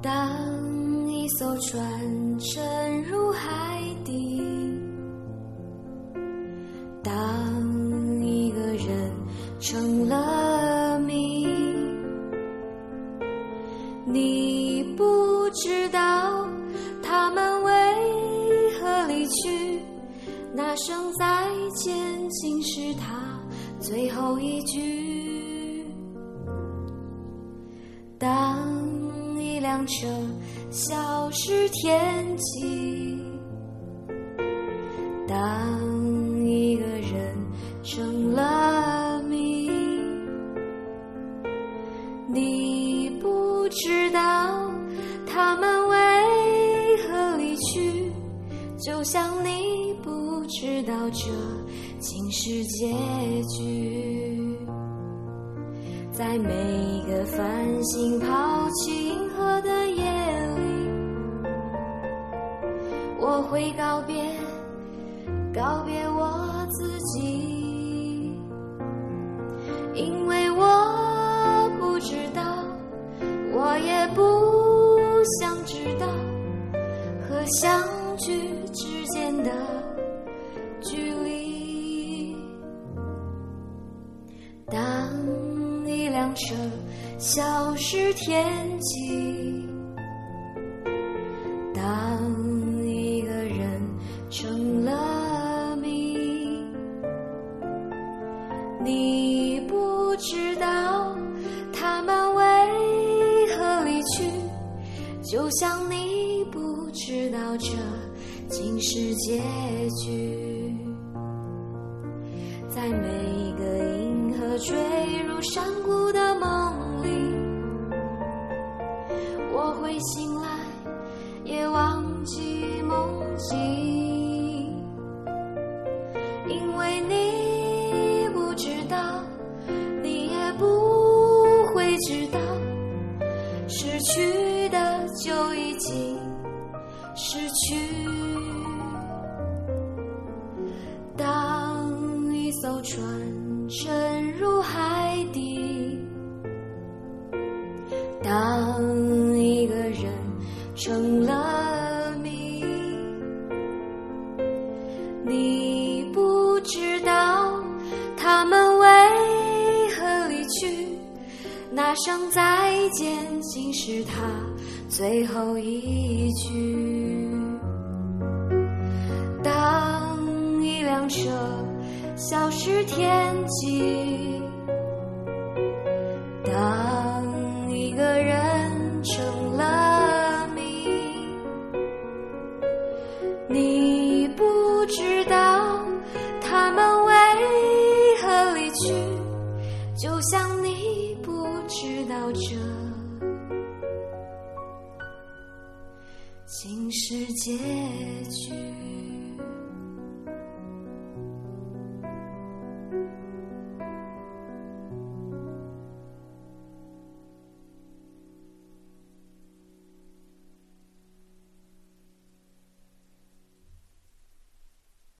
当一艘船沉入海底，当一个人成了谜，你不知道他们为何离去，那声再见竟是他最后一句。当辆车消失天际，当一个人成了谜，你不知道他们为何离去，就像你不知道这竟是结局。在每个繁星抛弃银河的夜里，我会告别，告别我自己，因为我不知道，我也不想知道，和相聚之间的车消失天际，当一个人成了谜，你不知道他们为何离去，就像你不知道这竟是结局。我会醒来，也忘记梦境，因为你不知道，你也不会知道，失去的就已经失去。当一艘船沉入海底，当成了谜，你不知道他们为何离去，那声再见竟是他最后一句。当一辆车消失天际，你不知道他们为何离去，就像你不知道这竟是结局。